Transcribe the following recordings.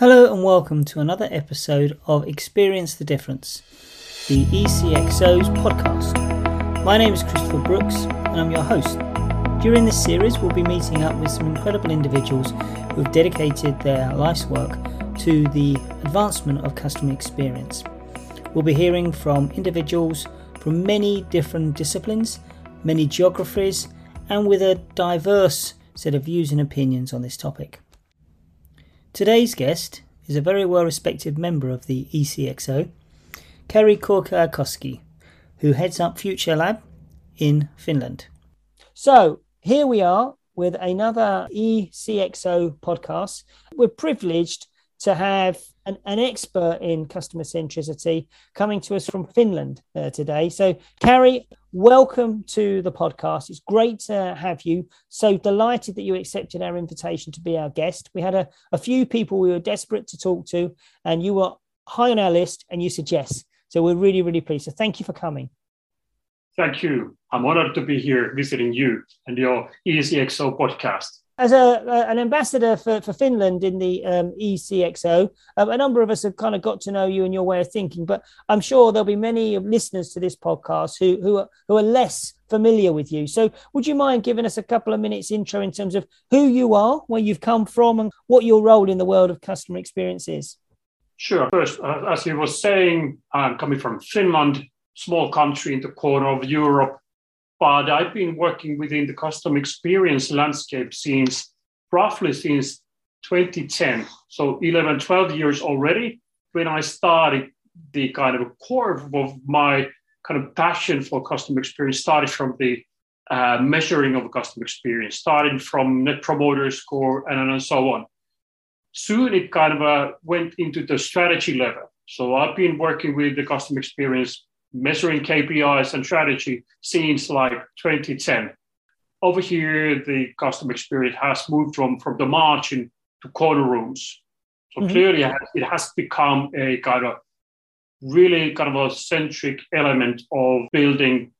Hello and welcome to another episode of Experience the Difference, the ECXO's podcast. My name is Christopher Brooks and I'm your host. During this series, we'll be meeting up with some incredible individuals who have dedicated their life's work to the advancement of customer experience. We'll be hearing from individuals from many different disciplines, many geographies, and with a diverse set of views and opinions on this topic. Today's guest is a very well respected member of the ECXO, Kari Korkiakoski, who heads up FutureLab in Finland. So here we are with another ECXO podcast. We're privileged to have an, an expert in customer centricity coming to us from Finland uh, today. So, Kari, welcome to the podcast. It's great to have you. So delighted that you accepted our invitation to be our guest. We had a, a few people we were desperate to talk to, and you were high on our list, and you said yes. So we're really, really pleased. So thank you for coming. Thank you. I'm honored to be here visiting you and your ECXO podcast as a, an ambassador for, for Finland in the um, ECXO, um, a number of us have kind of got to know you and your way of thinking. But I'm sure there'll be many listeners to this podcast who who are, who are less familiar with you. So, would you mind giving us a couple of minutes intro in terms of who you are, where you've come from, and what your role in the world of customer experience is? Sure. First, uh, as you were saying, I'm coming from Finland, small country in the corner of Europe but I've been working within the custom experience landscape since roughly since 2010. So 11, 12 years already when I started the kind of core of my kind of passion for customer experience started from the uh, measuring of customer experience, starting from net promoter score and, and so on. Soon it kind of uh, went into the strategy level. So I've been working with the customer experience measuring KPIs and strategy since like 2010. Over here, the customer experience has moved from, from the margin to corner rooms. So mm-hmm. clearly, it has become a kind of really kind of a centric element of building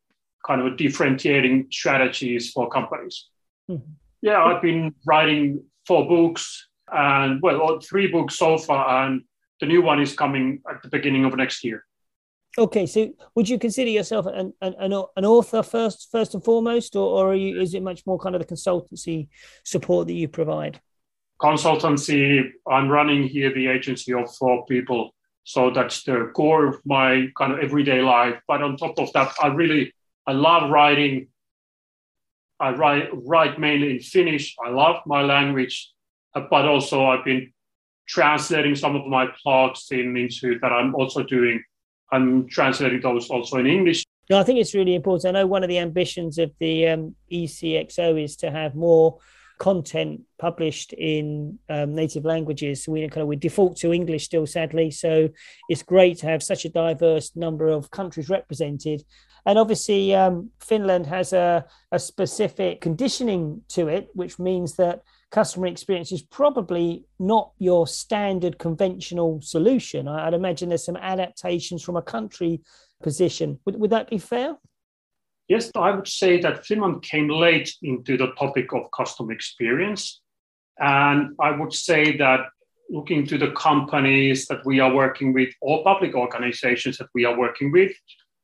kind of differentiating strategies for companies. Mm-hmm. Yeah, I've been writing four books and well, three books so far, and the new one is coming at the beginning of next year. Okay, so would you consider yourself an an, an author first first and foremost, or, or are you is it much more kind of the consultancy support that you provide? Consultancy. I'm running here the agency of four people, so that's the core of my kind of everyday life. But on top of that, I really I love writing. I write write mainly in Finnish. I love my language, uh, but also I've been translating some of my blogs in into that I'm also doing I'm translating those also in English. No, I think it's really important. I know one of the ambitions of the um, ECXO is to have more content published in um, native languages. We kind of we default to English still, sadly. So it's great to have such a diverse number of countries represented. And obviously, um, Finland has a, a specific conditioning to it, which means that customer experience is probably not your standard conventional solution. I'd imagine there's some adaptations from a country position. Would, would that be fair? Yes, I would say that Finland came late into the topic of customer experience. And I would say that looking to the companies that we are working with or public organizations that we are working with,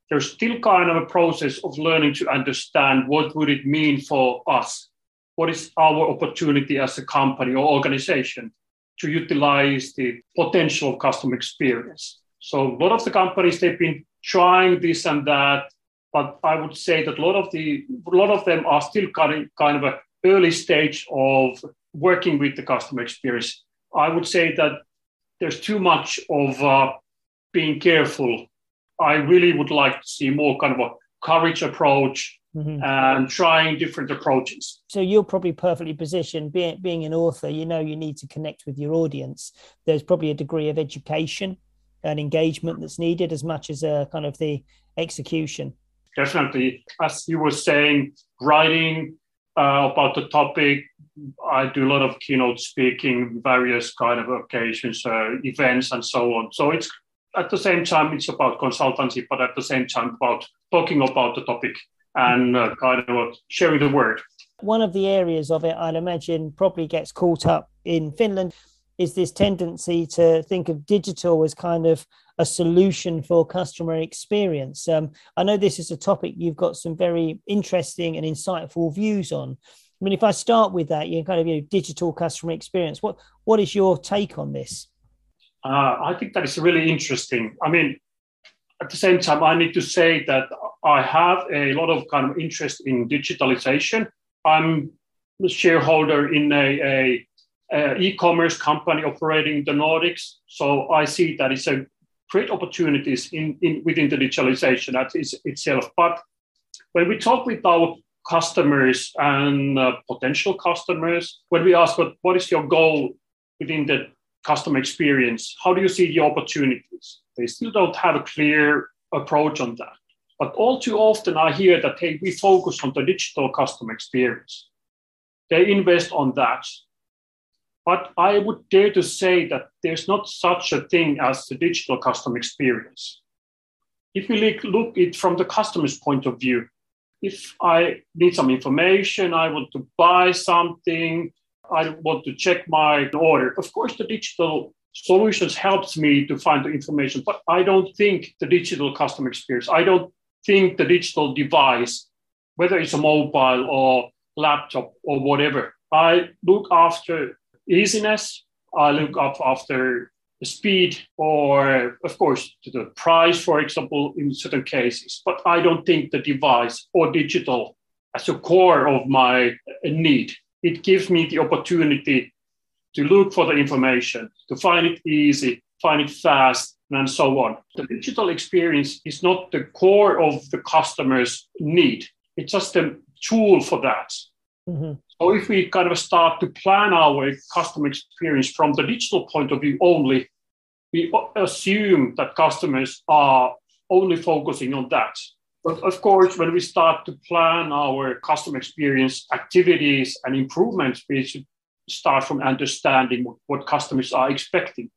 there's still kind of a process of learning to understand what would it mean for us what is our opportunity as a company or organization to utilize the potential of customer experience. So a lot of the companies they've been trying this and that, but I would say that a lot of the a lot of them are still kind of, a early stage of working with the customer experience. I would say that there's too much of uh, being careful. I really would like to see more kind of a courage approach mm-hmm. and trying different approaches. So you're probably perfectly positioned, being, being an author, you know you need to connect with your audience. There's probably a degree of education and engagement that's needed as much as a kind of the execution. Definitely. As you were saying, writing uh, about the topic, I do a lot of keynote speaking, various kind of occasions, uh, events, and so on. So it's at the same time it's about consultancy, but at the same time about talking about the topic and uh, kind of sharing the word. One of the areas of it, I'd imagine, probably gets caught up in Finland. is this tendency to think of digital as kind of a solution for customer experience. Um, I know this is a topic you've got some very interesting and insightful views on. I mean, if I start with that, you kind of you know, digital customer experience. What what is your take on this? Uh, I think that is really interesting. I mean, at the same time, I need to say that I have a lot of kind of interest in digitalization. I'm a shareholder in a, e-commerce company operating in the Nordics, so I see that it's a great opportunities in, in within the digitalization that is itself. But when we talk with our customers and uh, potential customers, when we ask what, what is your goal within the customer experience, how do you see the opportunities? They still don't have a clear approach on that. But all too often I hear that, hey, we focus on the digital customer experience. They invest on that. But I would dare to say that there's not such a thing as the digital customer experience. If we look it from the customer's point of view, if I need some information, I want to buy something, I want to check my order. Of course, the digital solutions helps me to find the information, but I don't think the digital customer experience, I don't think the digital device, whether it's a mobile or laptop or whatever, I look after easiness, I look up after the speed or of course to the price for example in certain cases. But i don't think the device or digital as a core of my need. It gives me the opportunity to look for the information to find it easy find it fast and so on the digital experience is not the core of the customer's need it's just a tool for that mm-hmm. So if we kind of start to plan our customer experience from the digital point of view only, we assume that customers are only focusing on that. But of course, when we start to plan our customer experience activities and improvements, we should start from understanding what customers are expecting.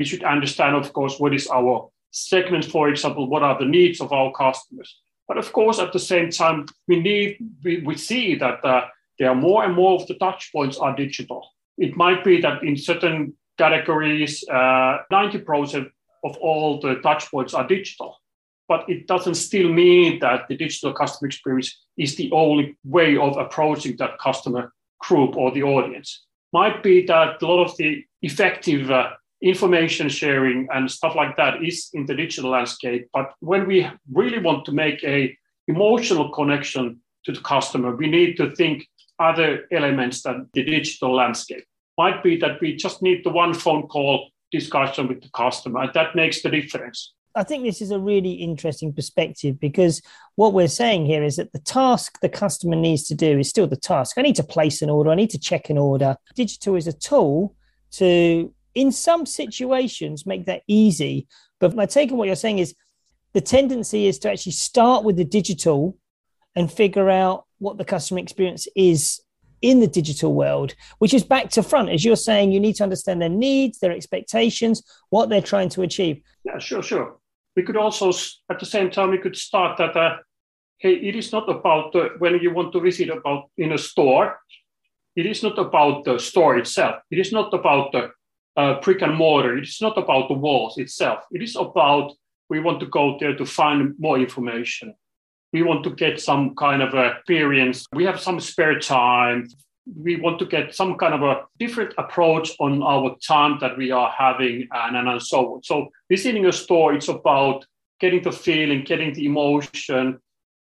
We should understand, of course, what is our segment, for example, what are the needs of our customers. But of course, at the same time, we need we, we see that uh, there are more and more of the touch points are digital. It might be that in certain categories, uh, 90% of all the touch points are digital. But it doesn't still mean that the digital customer experience is the only way of approaching that customer group or the audience. Might be that a lot of the effective uh, information sharing and stuff like that is in the digital landscape. But when we really want to make a emotional connection to the customer, we need to think other elements than the digital landscape. Might be that we just need the one phone call discussion with the customer, and that makes the difference. I think this is a really interesting perspective because what we're saying here is that the task the customer needs to do is still the task. I need to place an order, I need to check an order. Digital is a tool to, in some situations, make that easy. But my take on what you're saying is the tendency is to actually start with the digital and figure out what the customer experience is in the digital world, which is back to front. As you're saying, you need to understand their needs, their expectations, what they're trying to achieve. Yeah, sure, sure. We could also, at the same time, we could start that. Uh, hey, it is not about uh, when you want to visit about in a store. It is not about the store itself. It is not about the uh, brick and mortar. It is not about the walls itself. It is about we want to go there to find more information we want to get some kind of experience. We have some spare time. We want to get some kind of a different approach on our time that we are having and, and so on. So visiting a store, it's about getting the feeling, getting the emotion,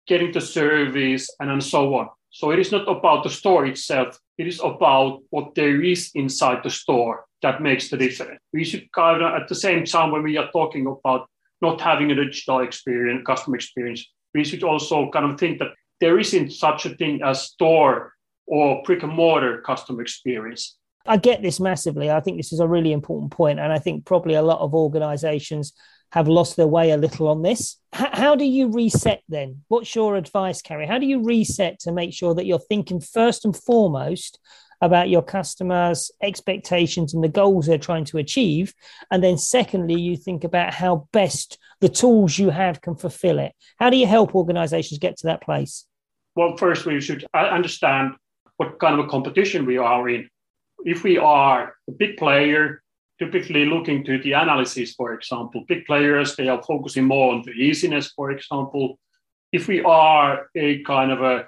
getting the service, and, and so on. So it is not about the store itself. It is about what there is inside the store that makes the difference. We should kind of, at the same time, when we are talking about not having a digital experience, customer experience, we should also kind of think that there isn't such a thing as store or brick and mortar customer experience. I get this massively. I think this is a really important point, and I think probably a lot of organisations have lost their way a little on this. H- how do you reset then? What's your advice, Kari? How do you reset to make sure that you're thinking first and foremost about your customers' expectations and the goals they're trying to achieve. And then, secondly, you think about how best the tools you have can fulfill it. How do you help organizations get to that place? Well, first, we should understand what kind of a competition we are in. if we are a big player, typically looking to the analysis, for example, big players, they are focusing more on the easiness, for example. If we are a kind of a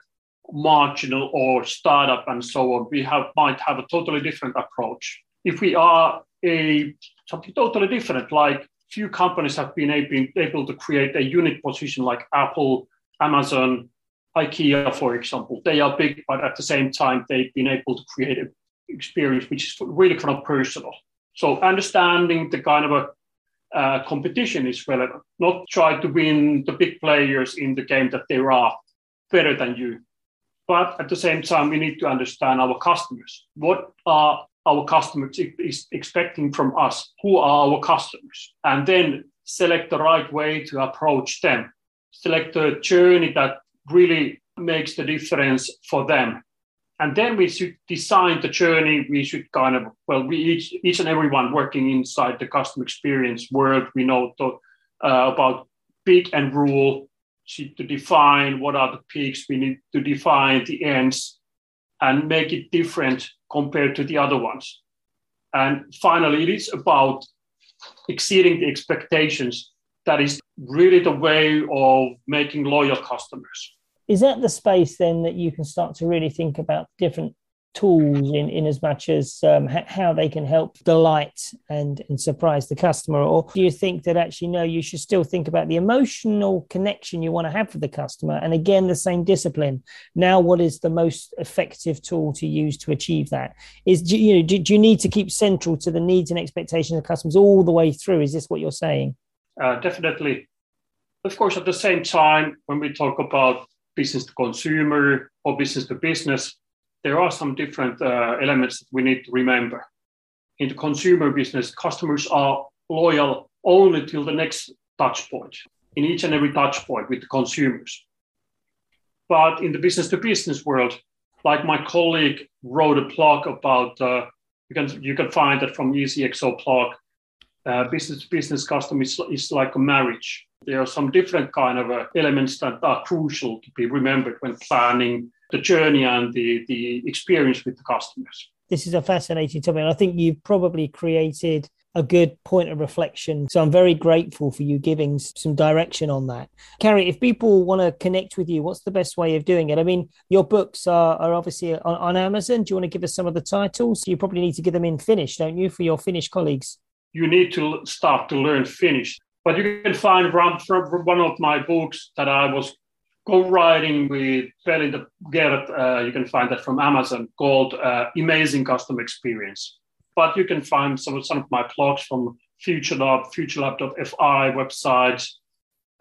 marginal or startup and so on, we have might have a totally different approach. If we are a something totally different, like few companies have been able, able to create a unique position like Apple, Amazon, IKEA, for example. They are big, but at the same time, they've been able to create an experience which is really kind of personal. So understanding the kind of a uh, competition is relevant, not try to win the big players in the game that they are better than you. But at the same time, we need to understand our customers. What are our customers is expecting from us? Who are our customers? And then select the right way to approach them. Select a journey that really makes the difference for them and then we should design the journey. We should kind of well we each each and everyone working inside the customer experience world. We know to, uh, about peak-end rule. To define what are the peaks. We need to define the ends and make it different compared to the other ones. And finally it is about exceeding the expectations. That is really the way of making loyal customers is that the space then that you can start to really think about different tools in, in as much as um, how they can help delight and, and surprise the customer? Or do you think that actually, no, you should still think about the emotional connection you want to have with the customer? And again, the same discipline. Now, what is the most effective tool to use to achieve that? Is do you, know, do, do you need to keep central to the needs and expectations of customers all the way through? Is this what you're saying? Uh, definitely. Of course, at the same time, when we talk about business to consumer or business to business, there are some different uh, elements that we need to remember. In the consumer business, customers are loyal only till the next touch point, in each and every touch point with the consumers. But in the business to business world, like my colleague wrote a blog about, uh, you, can, you can find that from ECXO blog, uh, business to business customer is, is like a marriage there are some different kind of uh, elements that are crucial to be remembered when planning the journey and the, the experience with the customers. This is a fascinating topic. And I think you've probably created a good point of reflection. So I'm very grateful for you giving some direction on that. Kari, if people want to connect with you, what's the best way of doing it? I mean, your books are, are obviously on, on Amazon. Do you want to give us some of the titles? You probably need to give them in Finnish, don't you, for your Finnish colleagues? You need to start to learn Finnish. But you can find from, from one of my books that I was co-writing with Belinda Gerdt. Uh, you can find that from Amazon called uh, Amazing Customer Experience. But you can find some, some of my blogs from FutureLab, FutureLab.fi website.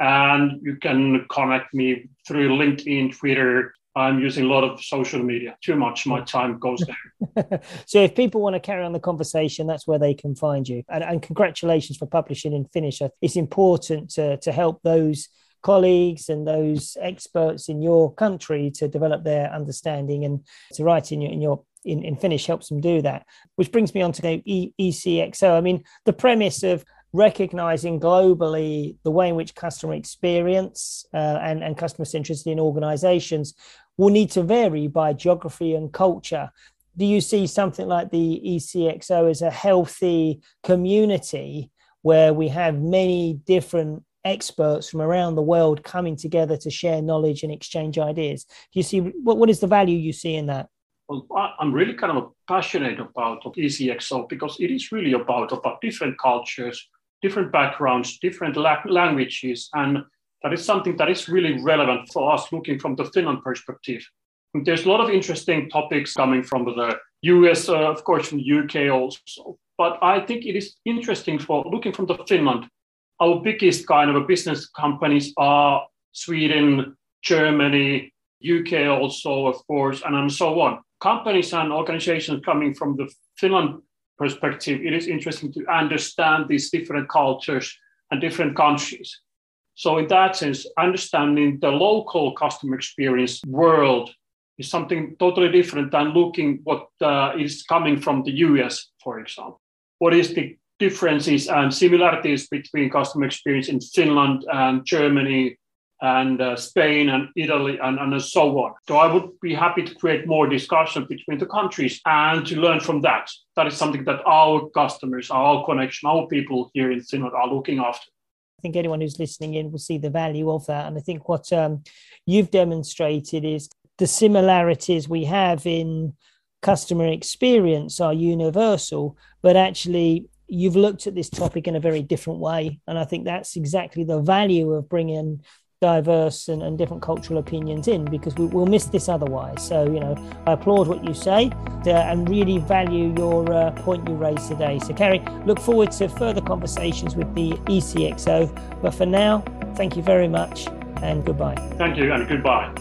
And you can connect me through LinkedIn, Twitter, I'm using a lot of social media. Too much my time goes there. so if people want to carry on the conversation, that's where they can find you. And, and congratulations for publishing in Finnish. It's important to, to help those colleagues and those experts in your country to develop their understanding and to write in your in your in, in Finnish helps them do that. Which brings me on to e- ECXO. I mean, the premise of recognizing globally the way in which customer experience uh, and, and customer centricity in organizations will need to vary by geography and culture. Do you see something like the ECXO as a healthy community where we have many different experts from around the world coming together to share knowledge and exchange ideas? Do you see what, what is the value you see in that? Well, I'm really kind of passionate about ECXO because it is really about, about different cultures, different backgrounds, different la- languages, and that is something that is really relevant for us looking from the Finland perspective. And there's a lot of interesting topics coming from the US, uh, of course, from the UK also. But I think it is interesting for looking from the Finland. Our biggest kind of business companies are Sweden, Germany, UK also, of course, and so on. Companies and organizations coming from the Finland perspective, it is interesting to understand these different cultures and different countries. So, in that sense, understanding the local customer experience world is something totally different than looking what uh, is coming from the US, for example. What is the differences and similarities between customer experience in Finland and Germany and uh, Spain and Italy and, and so on. So I would be happy to create more discussion between the countries and to learn from that. That is something that our customers, our connection, our people here in Finland are looking after. Think anyone who's listening in will see the value of that. And I think what um, you've demonstrated is the similarities we have in customer experience are universal, but actually you've looked at this topic in a very different way. And I think that's exactly the value of bringing diverse and, and different cultural opinions in because we, will miss this otherwise. So, you know, I applaud what you say uh, and really value your uh, point you raised today. So, Kari, look forward to further conversations with the ECXO. But for now, thank you very much and goodbye. Thank you and goodbye.